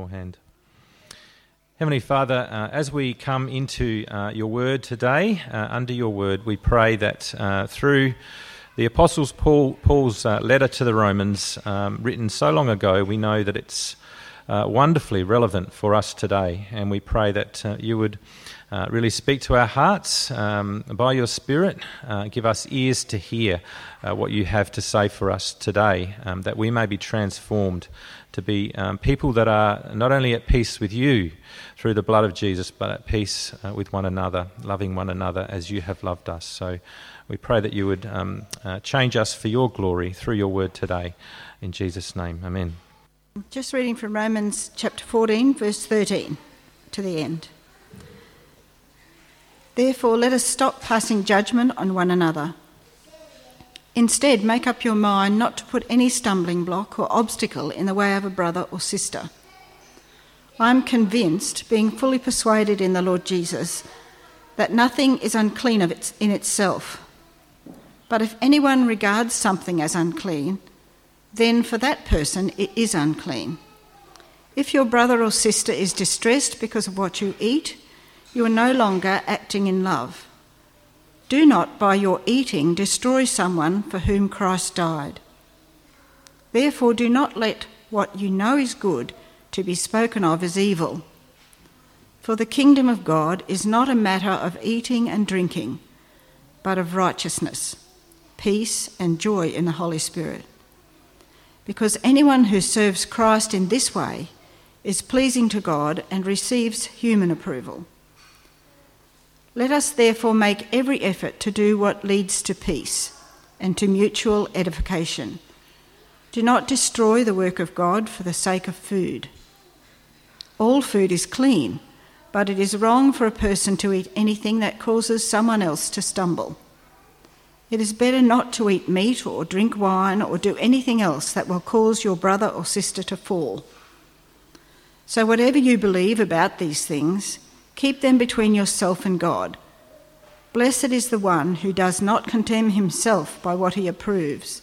beforehand. Heavenly Father, uh, as we come into uh, your word today, uh, under your word, we pray that uh, through the Apostles Paul, Paul's uh, letter to the Romans, um, written so long ago, we know that it's uh, wonderfully relevant for us today. And we pray that you would really speak to our hearts um, by your Spirit, give us ears to hear what you have to say for us today, um, that we may be transformed to be um, people that are not only at peace with you through the blood of Jesus, but at peace uh, with one another, loving one another as you have loved us. So we pray that you would um, uh, change us for your glory through your word today. In Jesus' name, amen. Just reading from Romans chapter 14, verse 13 to the end. Therefore, let us stop passing judgment on one another. Instead, make up your mind not to put any stumbling block or obstacle in the way of a brother or sister. I am convinced, being fully persuaded in the Lord Jesus, that nothing is unclean of in itself. But if anyone regards something as unclean, then for that person it is unclean. If your brother or sister is distressed because of what you eat, you are no longer acting in love. Do not, by your eating, destroy someone for whom Christ died. Therefore, do not let what you know is good to be spoken of as evil. For the kingdom of God is not a matter of eating and drinking, but of righteousness, peace, and joy in the Holy Spirit. Because anyone who serves Christ in this way is pleasing to God and receives human approval. Let us therefore make every effort to do what leads to peace and to mutual edification. Do not destroy the work of God for the sake of food. All food is clean, but it is wrong for a person to eat anything that causes someone else to stumble. It is better not to eat meat or drink wine or do anything else that will cause your brother or sister to fall. So, whatever you believe about these things, Keep them between yourself and God. Blessed is the one who does not condemn himself by what he approves,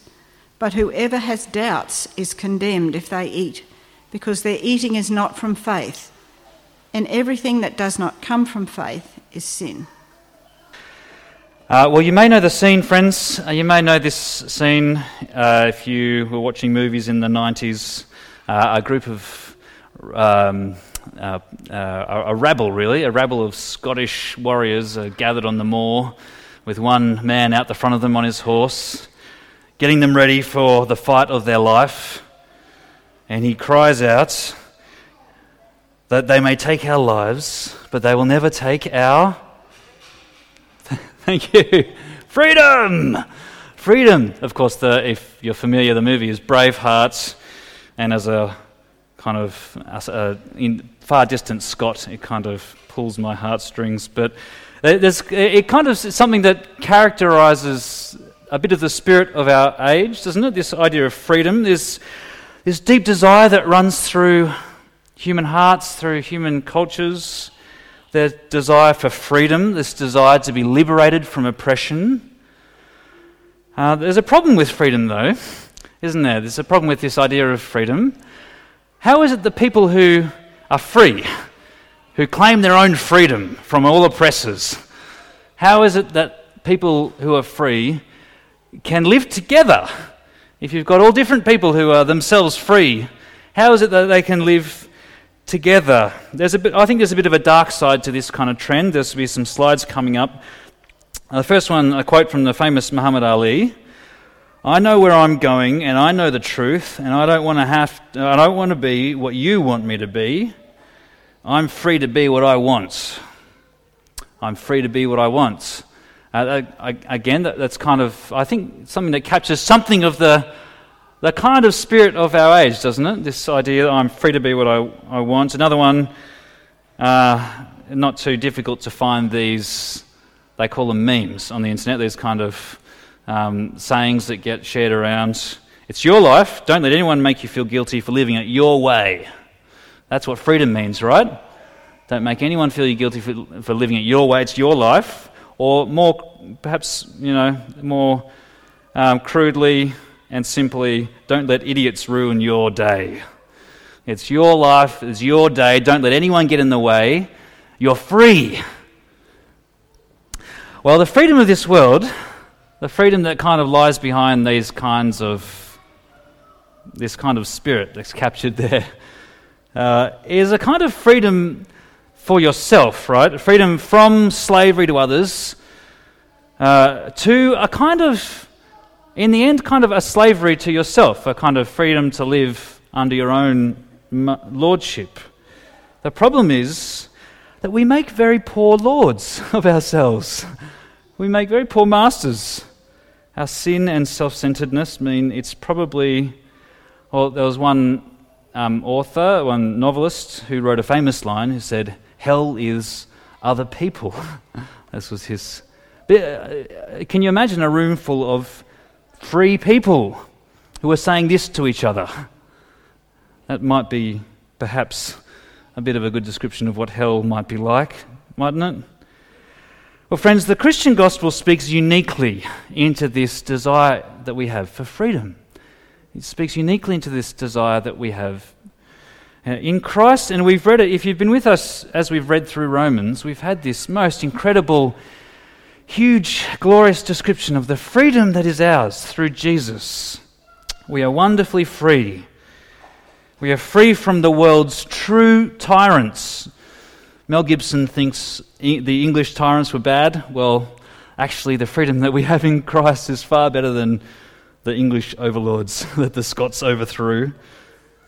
but whoever has doubts is condemned if they eat, because their eating is not from faith. And everything that does not come from faith is sin. Uh, well, you may know the scene, friends. Uh, you may know this scene uh, if you were watching movies in the 90s. Uh, a group of um, uh, uh, a rabble, really, a rabble of Scottish warriors gathered on the moor with one man out the front of them on his horse, getting them ready for the fight of their life. And he cries out that they may take our lives, but they will never take our. Thank you. Freedom! Freedom! Of course, the, if you're familiar, the movie is Braveheart, and as a kind of uh, in far distant Scot, it kind of pulls my heartstrings. But there's, it kind of is something that characterizes a bit of the spirit of our age, doesn't it? This idea of freedom. There's this deep desire that runs through human hearts, through human cultures. Their desire for freedom, this desire to be liberated from oppression. Uh, there's a problem with freedom, though, isn't there? There's a problem with this idea of freedom. How is it that people who are free, who claim their own freedom from all oppressors, how is it that people who are free can live together? If you've got all different people who are themselves free, how is it that they can live together? There's a bit, I think there's a bit of a dark side to this kind of trend. There's to be some slides coming up. Uh, the first one, a quote from the famous Muhammad Ali. I know where I'm going and I know the truth, and I don't want to have I don't want to be what you want me to be. I'm free to be what I want. I'm free to be what I want. Uh, I, again, that, that's kind of, I think, something that captures something of the, the kind of spirit of our age, doesn't it? This idea that I'm free to be what I, I want. Another one, uh, not too difficult to find these, they call them memes on the internet, these kind of um, sayings that get shared around. It's your life. Don't let anyone make you feel guilty for living it your way. That's what freedom means, right? Don't make anyone feel you guilty for, for living it your way. It's your life. Or more, perhaps, you know, more um, crudely and simply, don't let idiots ruin your day. It's your life, it's your day. Don't let anyone get in the way. You're free. Well, the freedom of this world, the freedom that kind of lies behind these kinds of, this kind of spirit that's captured there, uh, is a kind of freedom for yourself, right? Freedom from slavery to others uh, to a kind of, in the end, kind of a slavery to yourself, a kind of freedom to live under your own lordship. The problem is that we make very poor lords of ourselves. We make very poor masters. Our sin and self centeredness mean it's probably. Well, there was one um, author, one novelist, who wrote a famous line who said, Hell is other people. this was his uh, can you imagine a room full of free people who are saying this to each other? That might be perhaps a bit of a good description of what hell might be like, mightn't it? Well, friends, the Christian gospel speaks uniquely into this desire that we have for freedom. It speaks uniquely into this desire that we have uh, in Christ. And we've read it, if you've been with us as we've read through Romans, we've had this most incredible huge, glorious description of the freedom that is ours through Jesus. We are wonderfully free. We are free from the world's true tyrants. Mel Gibson thinks the English tyrants were bad. Well, actually, the freedom that we have in Christ is far better than the English overlords that the Scots overthrew.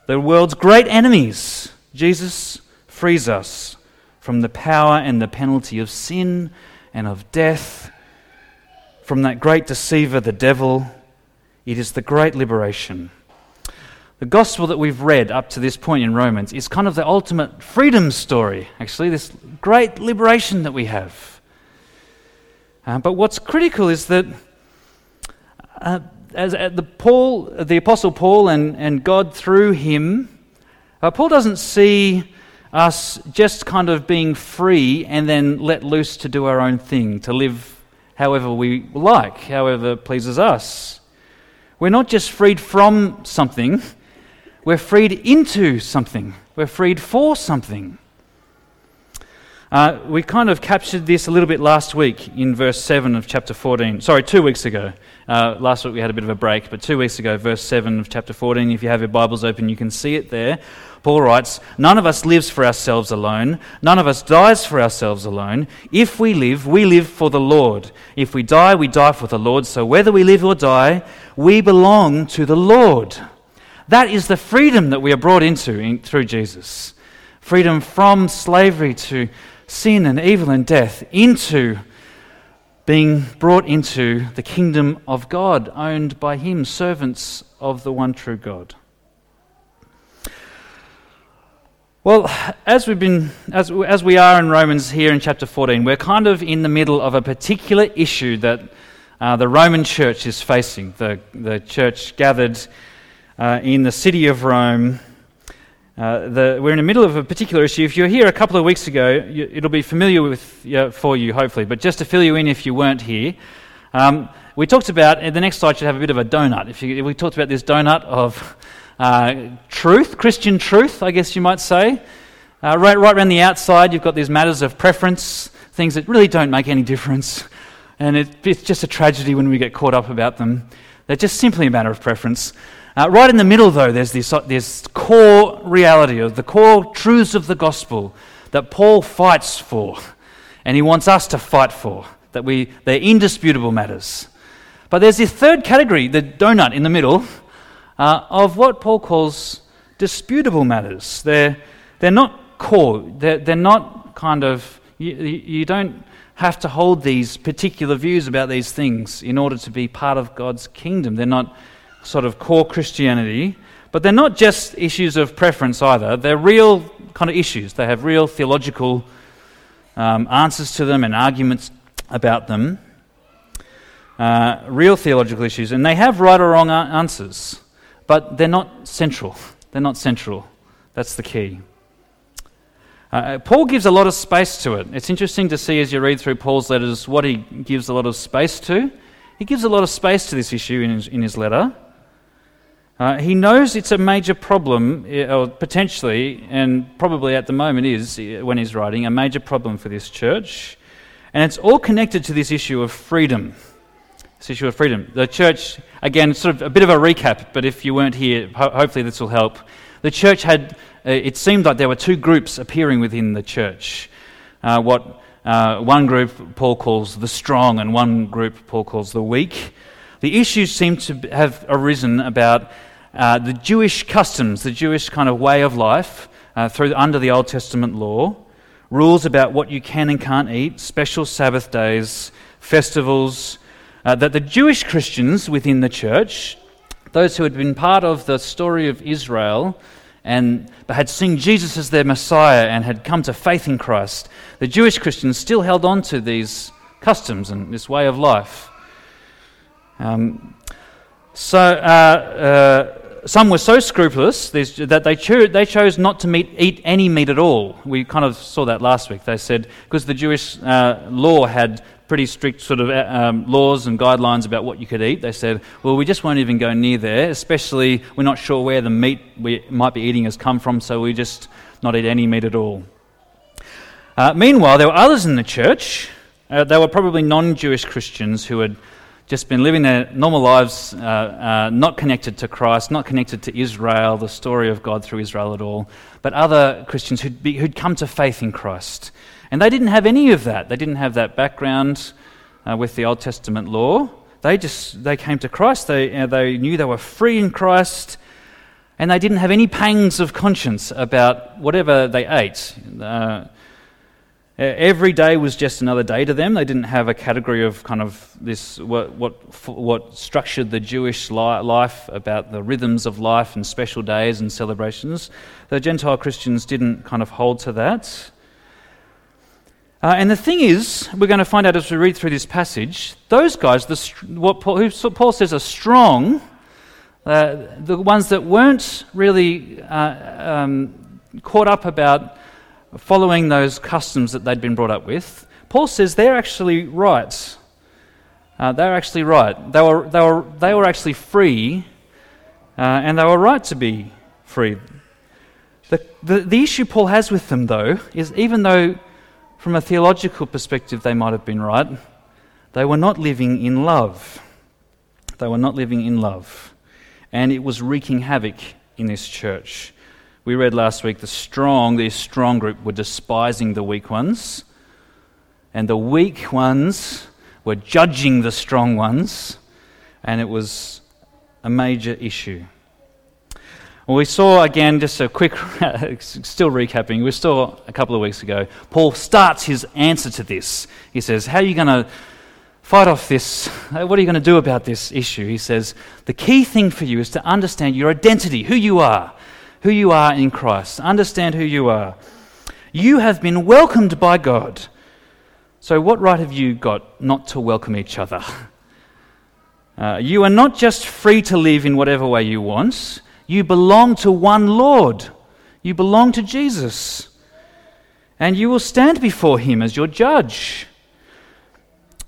The world's great enemies. Jesus frees us from the power and the penalty of sin and of death, from that great deceiver, the devil. It is the great liberation. The gospel that we've read up to this point in Romans is kind of the ultimate freedom story, actually, this great liberation that we have. Uh, but what's critical is that uh, as uh, the, Paul, the Apostle Paul and, and God through him, uh, Paul doesn't see us just kind of being free and then let loose to do our own thing, to live however we like, however pleases us. We're not just freed from something, we're freed into something, we're freed for something. Uh, we kind of captured this a little bit last week in verse 7 of chapter 14. Sorry, two weeks ago. Uh, last week we had a bit of a break, but two weeks ago, verse 7 of chapter 14. If you have your Bibles open, you can see it there. Paul writes, None of us lives for ourselves alone. None of us dies for ourselves alone. If we live, we live for the Lord. If we die, we die for the Lord. So whether we live or die, we belong to the Lord. That is the freedom that we are brought into in, through Jesus. Freedom from slavery to sin and evil and death into being brought into the kingdom of God, owned by Him, servants of the one true God. Well, as we've been, as, as we are in Romans here in chapter 14, we're kind of in the middle of a particular issue that uh, the Roman church is facing. The, the church gathered uh, in the city of Rome. Uh, the, we're in the middle of a particular issue. If you were here a couple of weeks ago, you, it'll be familiar with, for you, hopefully. But just to fill you in if you weren't here, um, we talked about, the next slide should have a bit of a donut. If you, we talked about this donut of uh, truth, Christian truth, I guess you might say. Uh, right, right around the outside, you've got these matters of preference, things that really don't make any difference. And it, it's just a tragedy when we get caught up about them. They're just simply a matter of preference. Uh, right in the middle, though, there's this, this core reality of the core truths of the gospel that Paul fights for, and he wants us to fight for. That we, they're indisputable matters. But there's this third category, the donut in the middle, uh, of what Paul calls disputable matters. They're, they're not core, they're, they're not kind of, you, you don't have to hold these particular views about these things in order to be part of God's kingdom. They're not sort of core Christianity, but they're not just issues of preference either. They're real kind of issues. They have real theological um, answers to them and arguments about them. Uh, real theological issues, and they have right or wrong answers but they're not central. They're not central. That's the key. Uh, uh, Paul gives a lot of space to it. It's interesting to see as you read through Paul's letters what he gives a lot of space to. He gives a lot of space to this issue in his, in his letter. Uh, he knows it's a major problem, uh, or potentially, and probably at the moment is, uh, when he's writing, a major problem for this church. And it's all connected to this issue of freedom. This issue of freedom. The church, again, sort of a bit of a recap, but if you weren't here, ho- hopefully this will help. The church had, uh, it seemed like there were two groups appearing within the church. Uh, what uh, one group Paul calls the strong, and one group Paul calls the weak. The issues seem to have arisen about uh, the Jewish customs, the Jewish kind of way of life uh, through, under the Old Testament law, rules about what you can and can't eat, special Sabbath days, festivals, uh, that the Jewish Christians within the church, those who had been part of the story of Israel and had seen Jesus as their Messiah and had come to faith in Christ, the Jewish Christians still held on to these customs and this way of life. Um, so, uh, uh, some were so scrupulous that they, cho- they chose not to meet, eat any meat at all. We kind of saw that last week. They said, because the Jewish uh, law had pretty strict sort of uh, um, laws and guidelines about what you could eat, they said, well, we just won't even go near there, especially we're not sure where the meat we might be eating has come from, so we just not eat any meat at all. Uh, meanwhile, there were others in the church. Uh, they were probably non Jewish Christians who had just been living their normal lives, uh, uh, not connected to Christ, not connected to Israel, the story of God through Israel at all, but other Christians who'd, be, who'd come to faith in Christ. And they didn't have any of that. They didn't have that background uh, with the Old Testament law. They just they came to Christ. They, uh, they knew they were free in Christ, and they didn't have any pangs of conscience about whatever they ate. Uh, Every day was just another day to them. They didn't have a category of kind of this, what, what, what structured the Jewish life about the rhythms of life and special days and celebrations. The Gentile Christians didn't kind of hold to that. Uh, and the thing is, we're going to find out as we read through this passage, those guys, the, what Paul, who Paul says are strong, uh, the ones that weren't really uh, um, caught up about following those customs that they'd been brought up with, Paul says they're actually right. Uh, they're actually right. They were, they were, they were actually free, uh, and they were right to be free. The, the, the issue Paul has with them, though, is even though from a theological perspective they might have been right, they were not living in love. They were not living in love. And it was wreaking havoc in this church. We read last week the strong, this strong group, were despising the weak ones, and the weak ones were judging the strong ones, and it was a major issue. Well, we saw again, just a quick, still recapping, we saw a couple of weeks ago, Paul starts his answer to this. He says, How are you going to fight off this? What are you going to do about this issue? He says, The key thing for you is to understand your identity, who you are who you are in Christ. Understand who you are. You have been welcomed by God. So, what right have you got not to welcome each other? Uh, you are not just free to live in whatever way you want, you belong to one Lord. You belong to Jesus. And you will stand before him as your judge.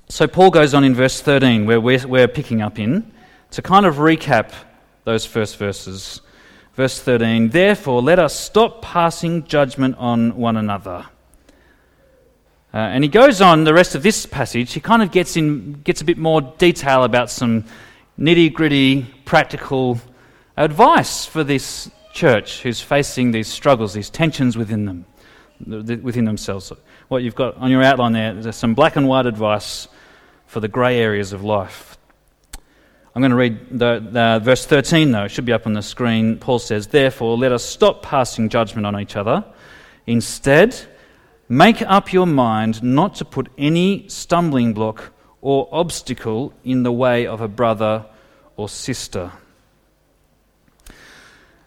So, Paul goes on in verse 13, where we're, we're picking up in, to kind of recap those first verses. Verse 13, therefore, let us stop passing judgment on one another. Uh, and he goes on the rest of this passage, he kind of gets, in, gets a bit more detail about some nitty gritty, practical advice for this church who's facing these struggles, these tensions within them, within themselves. What you've got on your outline there, there's some black and white advice for the grey areas of life. I'm going to read the, the, verse 13, though. It should be up on the screen. Paul says, Therefore, let us stop passing judgment on each other. Instead, make up your mind not to put any stumbling block or obstacle in the way of a brother or sister.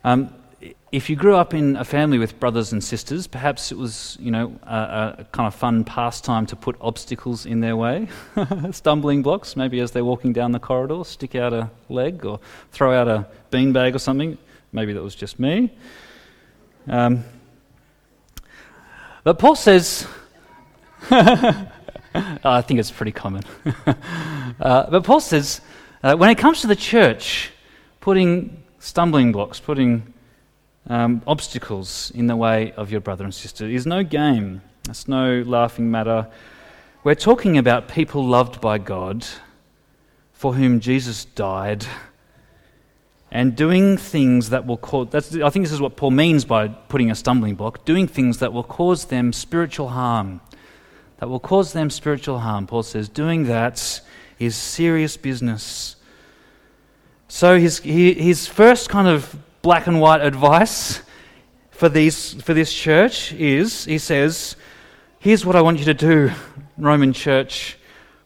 Um, if you grew up in a family with brothers and sisters, perhaps it was, you know, a, a kind of fun pastime to put obstacles in their way, stumbling blocks. Maybe as they're walking down the corridor, stick out a leg or throw out a beanbag or something. Maybe that was just me. Um, but Paul says, I think it's pretty common. uh, but Paul says, uh, when it comes to the church, putting stumbling blocks, putting um, obstacles in the way of your brother and sister. is no game, it's no laughing matter. We're talking about people loved by God for whom Jesus died and doing things that will cause that's, I think this is what Paul means by putting a stumbling block doing things that will cause them spiritual harm that will cause them spiritual harm Paul says doing that is serious business so his, his first kind of black and white advice for, these, for this church is he says, Here's what I want you to do, Roman church.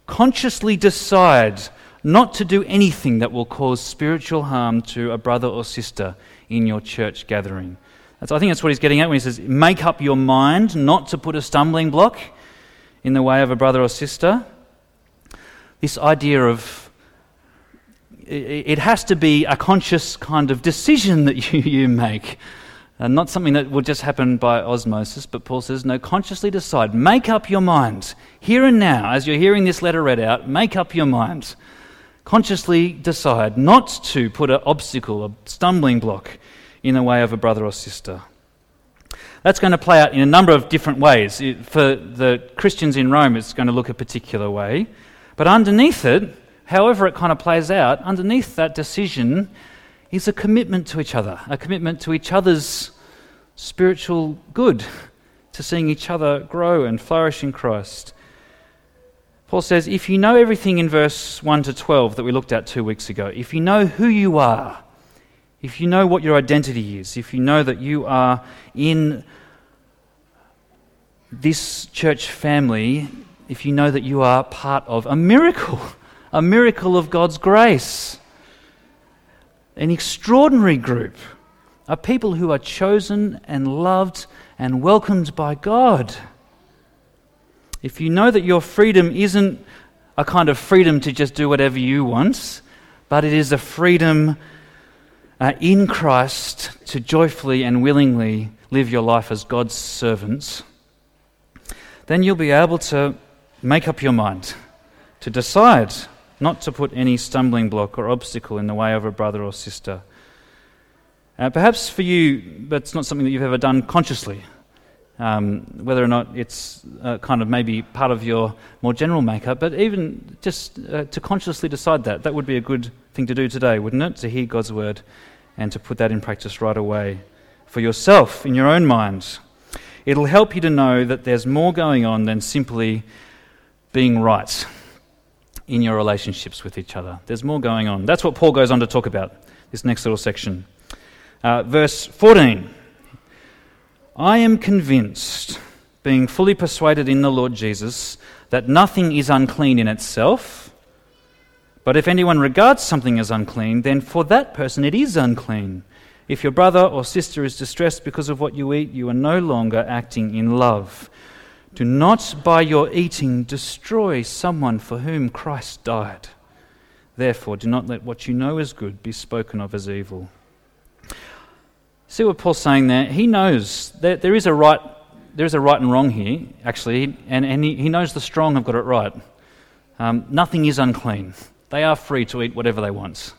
Consciously decide not to do anything that will cause spiritual harm to a brother or sister in your church gathering. That's, I think that's what he's getting at when he says, Make up your mind not to put a stumbling block in the way of a brother or sister. This idea of it has to be a conscious kind of decision that you, you make. Uh, not something that will just happen by osmosis, but Paul says, no, consciously decide. Make up your mind. Here and now, as you're hearing this letter read out, make up your mind. Consciously decide not to put an obstacle, a stumbling block, in the way of a brother or sister. That's going to play out in a number of different ways. For the Christians in Rome, it's going to look a particular way. But underneath it, however it kind of plays out, underneath that decision is a commitment to each other, a commitment to each other's spiritual good, to seeing each other grow and flourish in Christ. Paul says, if you know everything in verse 1 to 12 that we looked at two weeks ago, if you know who you are, if you know what your identity is, if you know that you are in this church family, if you know that you are part of a miracle, a miracle of God's grace. An extraordinary group of people who are chosen and loved and welcomed by God. If you know that your freedom isn't a kind of freedom to just do whatever you want, but it is a freedom uh, in Christ to joyfully and willingly live your life as God's servants, then you'll be able to make up your mind, to decide not to put any stumbling block or obstacle in the way of a brother or sister. Uh, perhaps for you, that's not something that you've ever done consciously. Um, whether or not it's uh, kind of maybe part of your more general makeup, but even just uh, to consciously decide that, that would be a good thing to do today, wouldn't it? To hear God's word and to put that in practice right away for yourself in your own mind. It'll help you to know that there's more going on than simply being right in your relationships with each other. There's more going on. That's what Paul goes on to talk about, this next little section. Uh, verse 14 I am convinced, being fully persuaded in the Lord Jesus, that nothing is unclean in itself. But if anyone regards something as unclean, then for that person it is unclean. If your brother or sister is distressed because of what you eat, you are no longer acting in love. Do not by your eating destroy someone for whom Christ died. Therefore, do not let what you know is good be spoken of as evil. See what Paul's saying there? He knows that there is a right, there is a right and wrong here, actually, and, and he, he knows the strong have got it right. Um, nothing is unclean. They are free to eat whatever they want.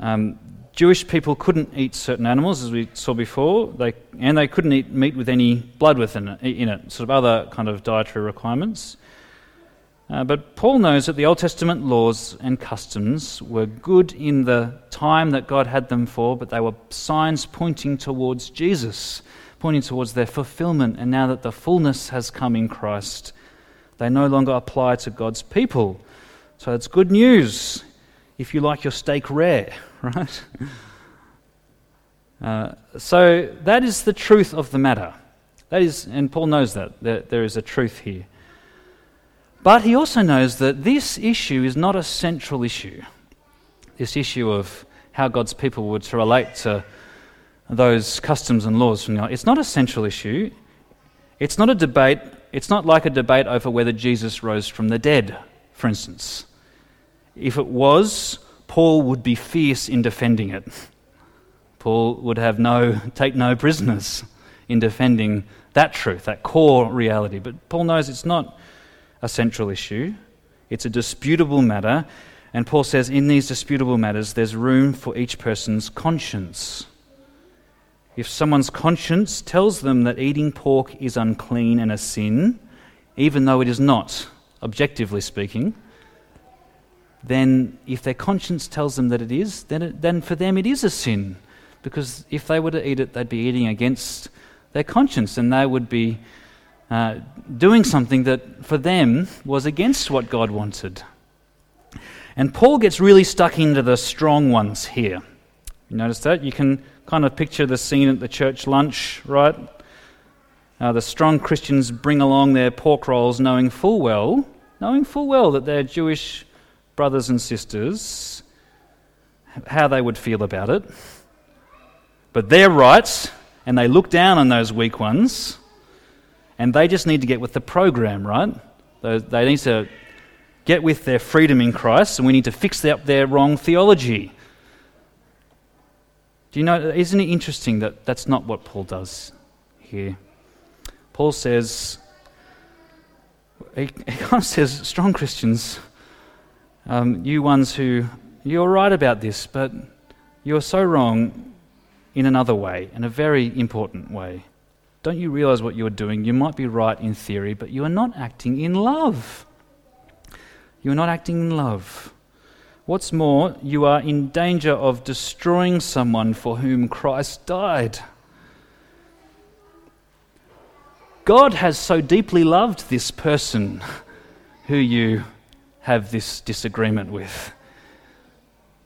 Um, Jewish people couldn't eat certain animals, as we saw before, they, and they couldn't eat meat with any blood within it, in it, sort of other kind of dietary requirements. Uh, but Paul knows that the Old Testament laws and customs were good in the time that God had them for, but they were signs pointing towards Jesus, pointing towards their fulfillment. And now that the fullness has come in Christ, they no longer apply to God's people. So it's good news if you like your steak rare, right? Uh, so that is the truth of the matter. That is, and Paul knows that, that there is a truth here. But he also knows that this issue is not a central issue. This issue of how God's people were to relate to those customs and laws from God. It's not a central issue. It's not a debate. It's not like a debate over whether Jesus rose from the dead, for instance. If it was, Paul would be fierce in defending it. Paul would have no, take no prisoners in defending that truth, that core reality. But Paul knows it's not a central issue, it's a disputable matter. And Paul says, in these disputable matters, there's room for each person's conscience. If someone's conscience tells them that eating pork is unclean and a sin, even though it is not, objectively speaking, then if their conscience tells them that it is, then, it, then for them it is a sin. Because if they were to eat it, they'd be eating against their conscience and they would be uh, doing something that for them was against what God wanted. And Paul gets really stuck into the strong ones here. You notice that? You can kind of picture the scene at the church lunch, right? Uh, the strong Christians bring along their pork rolls knowing full well, knowing full well that their Jewish brothers and sisters, how they would feel about it. But they're right, and they look down on those weak ones, and they just need to get with the program, right? They need to get with their freedom in Christ, and we need to fix up their wrong theology. Do you know, isn't it interesting that that's not what Paul does here? Paul says, he, he kind of says, strong Christians, um, you ones who, you're right about this, but you're so wrong in another way, in a very important way. Don't you realize what you're doing? You might be right in theory, but you are not acting in love. You are not acting in love. What's more, you are in danger of destroying someone for whom Christ died. God has so deeply loved this person who you have this disagreement with.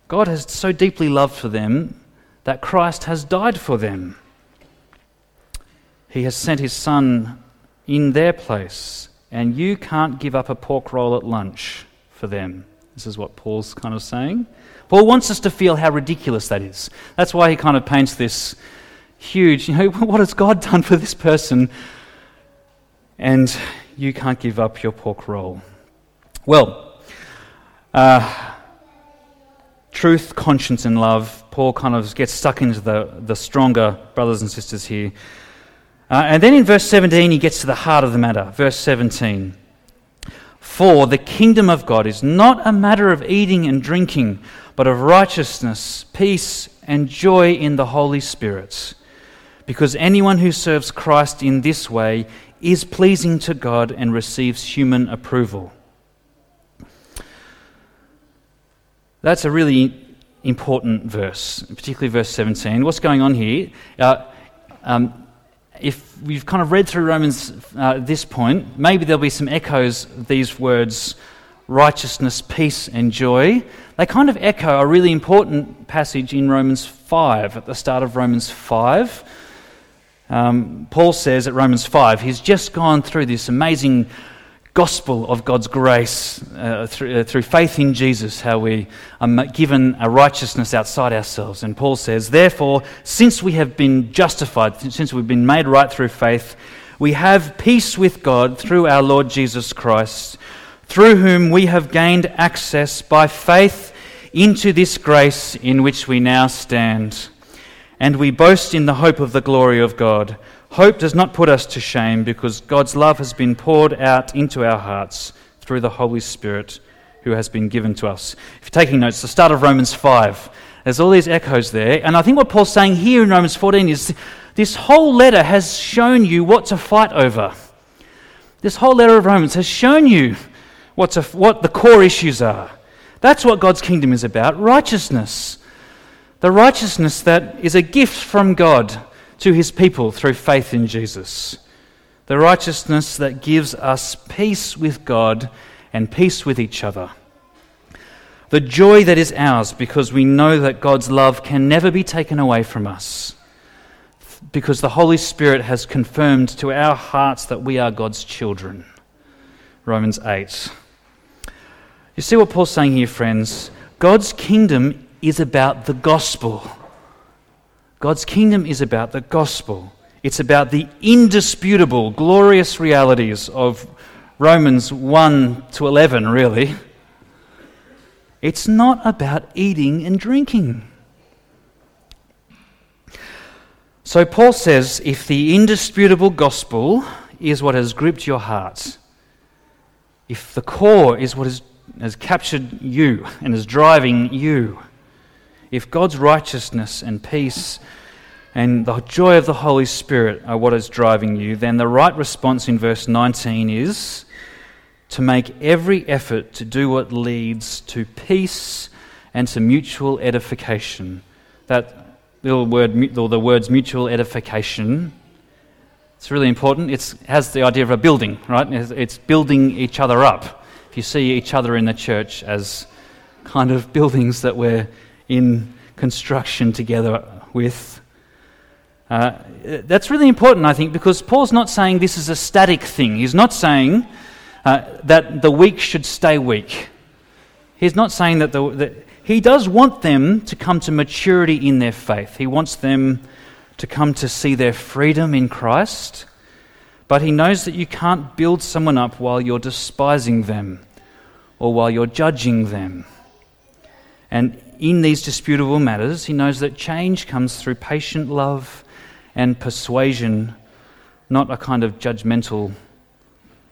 God has so deeply loved for them that Christ has died for them. He has sent his son in their place and you can't give up a pork roll at lunch for them. This is what Paul's kind of saying. Paul wants us to feel how ridiculous that is. That's why he kind of paints this huge, you know, what has God done for this person? And you can't give up your pork roll. Well, uh, truth, conscience, and love. Paul kind of gets stuck into the, the stronger brothers and sisters here. Uh, and then in verse 17, he gets to the heart of the matter. Verse 17 For the kingdom of God is not a matter of eating and drinking, but of righteousness, peace, and joy in the Holy Spirit. Because anyone who serves Christ in this way is pleasing to God and receives human approval. That's a really important verse, particularly verse 17. What's going on here? Uh, um, if we've kind of read through Romans uh, at this point, maybe there'll be some echoes of these words righteousness, peace, and joy. They kind of echo a really important passage in Romans 5, at the start of Romans 5. Um, Paul says at Romans 5, he's just gone through this amazing gospel of God's grace uh, through, uh, through faith in Jesus, how we are given a righteousness outside ourselves. And Paul says, Therefore, since we have been justified, since we've been made right through faith, we have peace with God through our Lord Jesus Christ, through whom we have gained access by faith into this grace in which we now stand. And we boast in the hope of the glory of God. Hope does not put us to shame because God's love has been poured out into our hearts through the Holy Spirit who has been given to us. If you're taking notes, the start of Romans 5, there's all these echoes there. And I think what Paul's saying here in Romans 14 is this whole letter has shown you what to fight over. This whole letter of Romans has shown you what, to, what the core issues are. That's what God's kingdom is about righteousness. The righteousness that is a gift from God to his people through faith in Jesus. The righteousness that gives us peace with God and peace with each other. The joy that is ours because we know that God's love can never be taken away from us. Because the Holy Spirit has confirmed to our hearts that we are God's children. Romans 8. You see what Paul's saying here, friends? God's kingdom is about the gospel. God's kingdom is about the gospel. It's about the indisputable, glorious realities of Romans 1 to 11, really. It's not about eating and drinking. So Paul says if the indisputable gospel is what has gripped your heart, if the core is what has has captured you and is driving you, if God's righteousness and peace and the joy of the Holy Spirit are what is driving you, then the right response in verse 19 is to make every effort to do what leads to peace and to mutual edification. That little word, or the words mutual edification, it's really important. It has the idea of a building, right? It's building each other up. If you see each other in the church as kind of buildings that we're in construction together with, uh, that's really important, I think, because Paul's not saying this is a static thing. He's not saying uh, that the weak should stay weak. He's not saying that, the, that he does want them to come to maturity in their faith. He wants them to come to see their freedom in Christ. But he knows that you can't build someone up while you're despising them or while you're judging them. And in these disputable matters, he knows that change comes through patient love and persuasion, not a kind of judgmental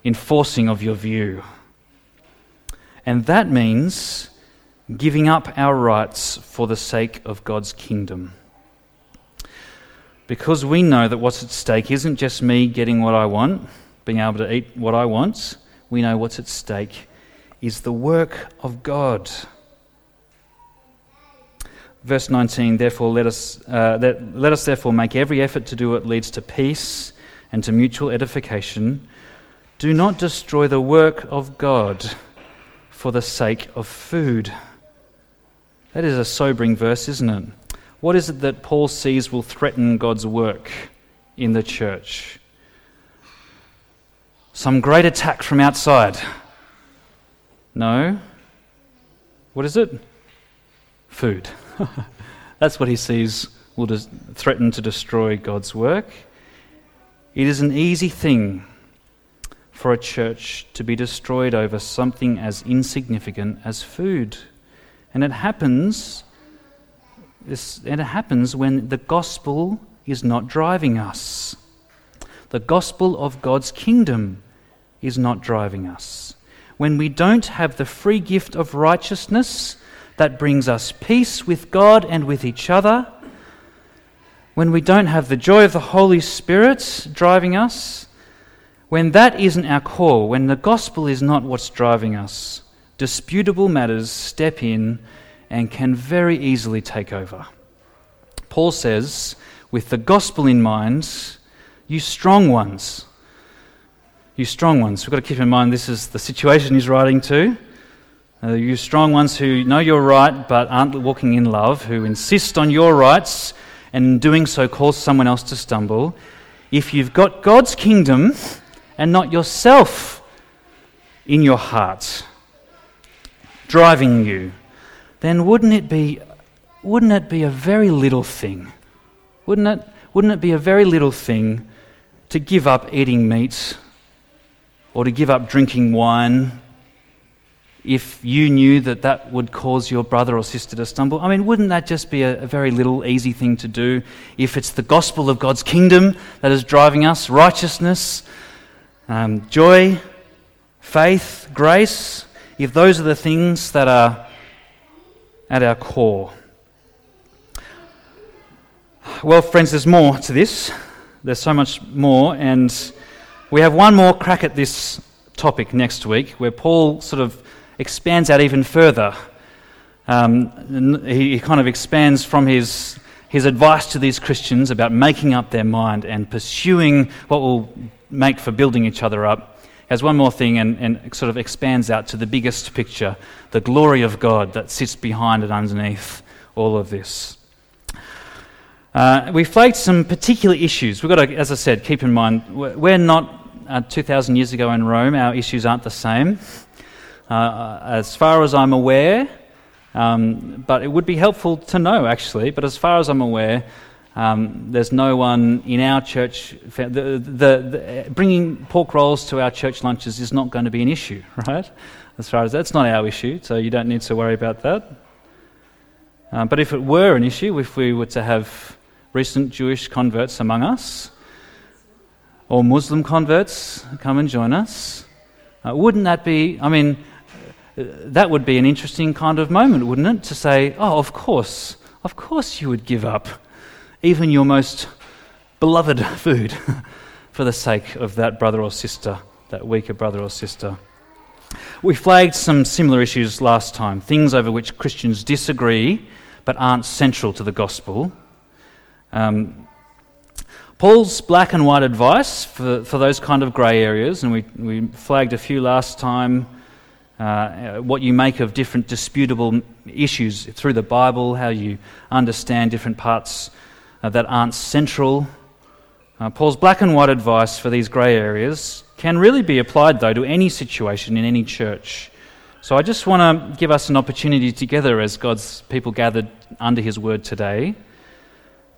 enforcing of your view. And that means giving up our rights for the sake of God's kingdom. Because we know that what's at stake isn't just me getting what I want, being able to eat what I want, we know what's at stake is the work of God. Verse 19, therefore, let us, uh, let, let us therefore make every effort to do what leads to peace and to mutual edification. Do not destroy the work of God for the sake of food. That is a sobering verse, isn't it? What is it that Paul sees will threaten God's work in the church? Some great attack from outside. No. What is it? Food. That's what he sees will dis- threaten to destroy God's work. It is an easy thing for a church to be destroyed over something as insignificant as food. And it happens this, and it happens when the gospel is not driving us. The gospel of God's kingdom is not driving us. When we don't have the free gift of righteousness that brings us peace with God and with each other, when we don't have the joy of the Holy Spirit driving us, when that isn't our core, when the gospel is not what's driving us, disputable matters step in and can very easily take over. Paul says, with the gospel in mind, you strong ones, you strong ones. We've got to keep in mind this is the situation he's writing to. Uh, you strong ones who know you're right but aren't walking in love, who insist on your rights and in doing so cause someone else to stumble. If you've got God's kingdom and not yourself in your heart driving you, then wouldn't it be, wouldn't it be a very little thing? Wouldn't it, wouldn't it be a very little thing to give up eating meat or to give up drinking wine if you knew that that would cause your brother or sister to stumble? I mean, wouldn't that just be a, a, very little easy thing to do if it's the gospel of God's kingdom that is driving us? Righteousness, um, joy, faith, grace, if those are the things that are at our core. Well, friends, there's more to this. There's so much more, and we have one more crack at this topic next week where Paul sort of expands out even further. Um, he, he kind of expands from his, his advice to these Christians about making up their mind and pursuing what will make for building each other up has one more thing and, and sort of expands out to the biggest picture the glory of God that sits behind and underneath all of this. Uh, we flagged some particular issues. We've got to, as I said, keep in mind, we're not uh, 2,000 years ago in Rome, our issues aren't the same. Uh, as far as I'm aware, um, but it would be helpful to know actually, but as far as I'm aware, um, there's no one in our church. The, the, the, bringing pork rolls to our church lunches is not going to be an issue, right? As far as that's not our issue, so you don't need to worry about that. Um, but if it were an issue, if we were to have recent Jewish converts among us, or Muslim converts come and join us, uh, wouldn't that be? I mean, uh, that would be an interesting kind of moment, wouldn't it? To say, oh, of course, of course you would give up even your most beloved food for the sake of that brother or sister, that weaker brother or sister. We flagged some similar issues last time, things over which Christians disagree but aren't central to the gospel. Um, Paul's black and white advice for, for those kind of grey areas, and we, we flagged a few last time. Uh, what you make of different disputable issues through the Bible, how you understand different parts uh, that aren't central. Uh, Paul's black and white advice for these grey areas can really be applied, though, to any situation in any church. So I just want to give us an opportunity together as God's people gathered under his word today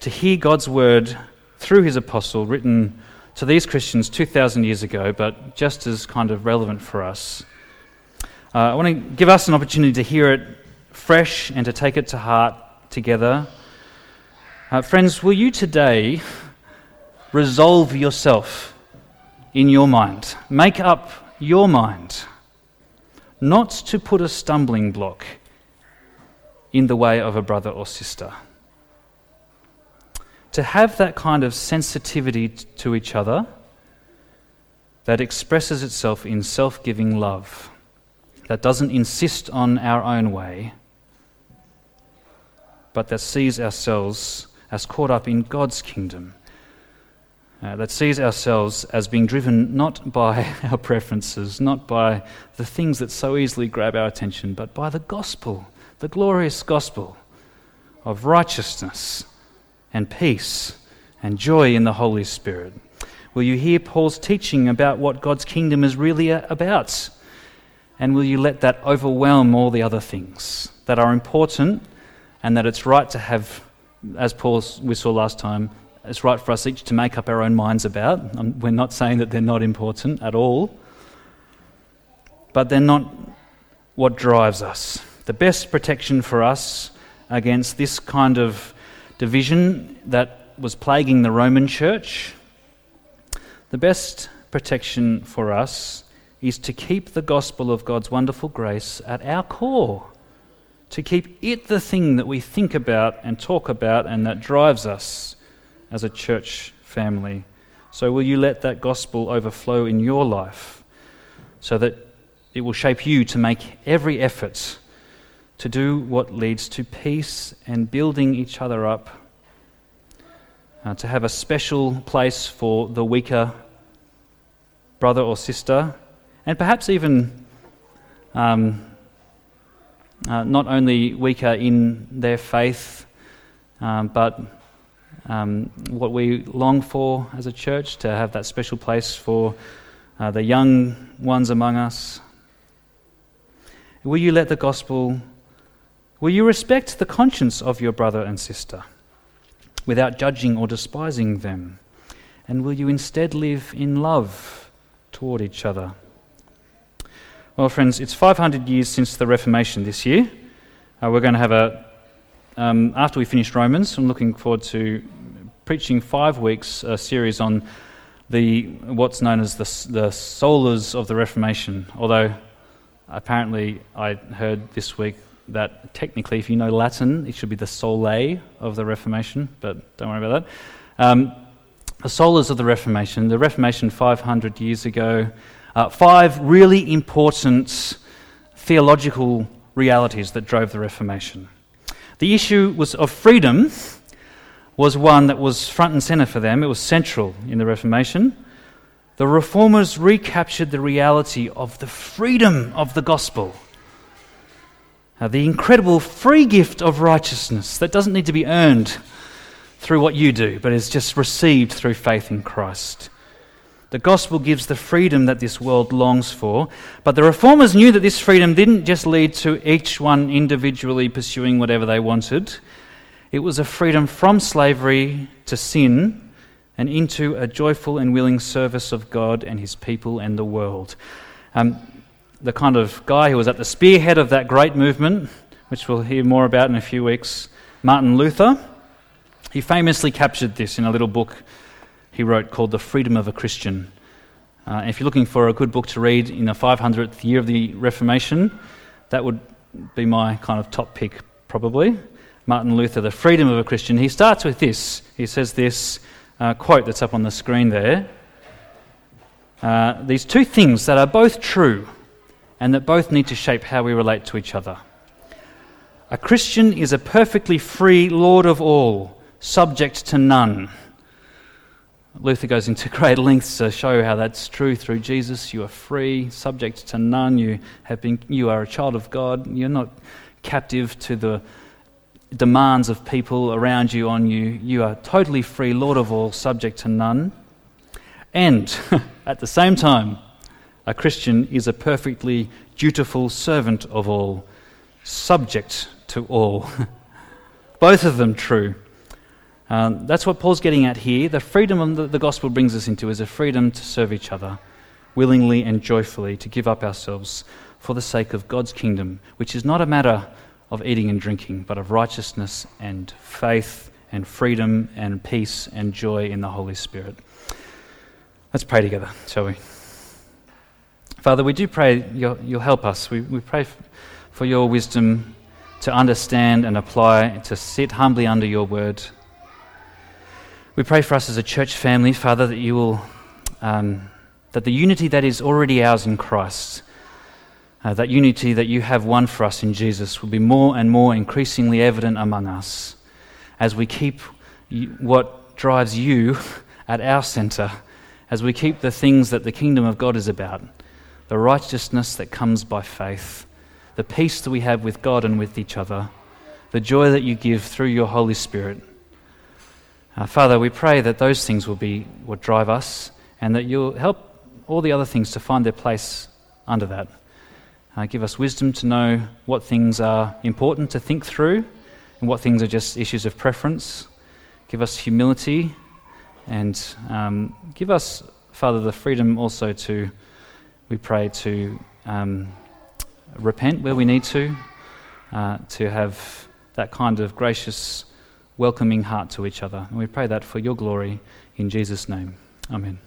to hear God's word through his apostle written to these Christians 2,000 years ago, but just as kind of relevant for us. Uh, I want to give us an opportunity to hear it fresh and to take it to heart together. Uh, friends, will you today resolve yourself in your mind? Make up your mind not to put a stumbling block in the way of a brother or sister to have that kind of sensitivity to each other that expresses itself in self giving love, that doesn't insist on our own way, but that sees ourselves as caught up in God's kingdom. Uh, that sees ourselves as being driven not by our preferences, not by the things that so easily grab our attention, but by the gospel, the glorious gospel of righteousness and peace and joy in the Holy Spirit? Will you hear Paul's teaching about what God's kingdom is really about? And will you let that overwhelm all the other things that are important and that it's right to have, as Paul we saw last time, it's right for us each to make up our own minds about. We're not saying that they're not important at all, but they're not what drives us. The best protection for us against this kind of division that was plaguing the Roman church, the best protection for us is to keep the gospel of God's wonderful grace at our core, to keep it the thing that we think about and talk about and that drives us as a church family. So, will you let that gospel overflow in your life so that it will shape you to make every effort to do what leads to peace and building each other up, uh, to have a special place for the weaker brother or sister, and perhaps even um, uh, not only weaker in their faith, um, but um, what we long for as a church to have that special place for uh, the young ones among us. Will you let the gospel Will you respect the conscience of your brother and sister without judging or despising them? And will you instead live in love toward each other? Well, friends, it's 500 years since the Reformation this year. Uh, we're going to have a, um, after we finish Romans, I'm looking forward to preaching five weeks, a series on the what's known as the, the solas of the Reformation. Although apparently I heard this week that technically, if you know Latin, it should be the solae of the Reformation, but don't worry about that. Um, the solas of the Reformation, the Reformation 500 years ago, uh, five really important theological realities that drove the Reformation. The issue was of freedom was one that was front and center for them. It was central in the Reformation. The reformers recaptured the reality of the freedom of the gospel uh, the incredible free gift of righteousness that doesn't need to be earned through what you do, but is just received through faith in Christ. The gospel gives the freedom that this world longs for, but the reformers knew that this freedom didn't just lead to each one individually pursuing whatever they wanted. It was a freedom from slavery to sin and into a joyful and willing service of God and his people and the world. Um, the kind of guy who was at the spearhead of that great movement, which we'll hear more about in a few weeks, Martin Luther, he famously captured this in a little book he wrote called The Freedom of a Christian. Uh, if you're looking for a good book to read in the 500th year of the Reformation, that would be my kind of top pick, probably. Martin Luther, The Freedom of a Christian. He starts with this. He says this uh, quote that's up on the screen there. Uh, these two things that are both true and that both need to shape how we relate to each other. A Christian is a perfectly free Lord of all, subject to none. Luther goes into great lengths to show how that's true through Jesus. You are free, subject to none. You, have been, you are a child of God. You're not captive to the demands of people around you on you. You are totally free, Lord of all, subject to none. And at the same time, a Christian is a perfectly dutiful servant of all, subject to all. Both of them true. Um, that's what Paul's getting at here. The freedom that the gospel brings us into is a freedom to serve each other willingly and joyfully, to give up ourselves for the sake of God's kingdom, which is not a matter of eating and drinking, but of righteousness and faith and freedom and peace and joy in the Holy Spirit. Let's pray together, shall we? Father, we do pray you'll, you'll help us. We, we pray for your wisdom to understand and apply, to sit humbly under your word. We pray for us as a church family, Father, that you will, um, that the unity that is already ours in Christ uh, that unity that you have won for us in Jesus will be more and more increasingly evident among us as we keep what drives you at our center, as we keep the things that the kingdom of God is about the righteousness that comes by faith, the peace that we have with God and with each other, the joy that you give through your Holy Spirit. Uh, Father, we pray that those things will be what drive us and that you'll help all the other things to find their place under that. Uh, give us wisdom to know what things are important to think through and what things are just issues of preference. Give us humility and um, give us, Father, the freedom also to, we pray, to um, repent where we need to, uh, to have that kind of gracious, welcoming heart to each other. And we pray that for your glory in Jesus' name. Amen.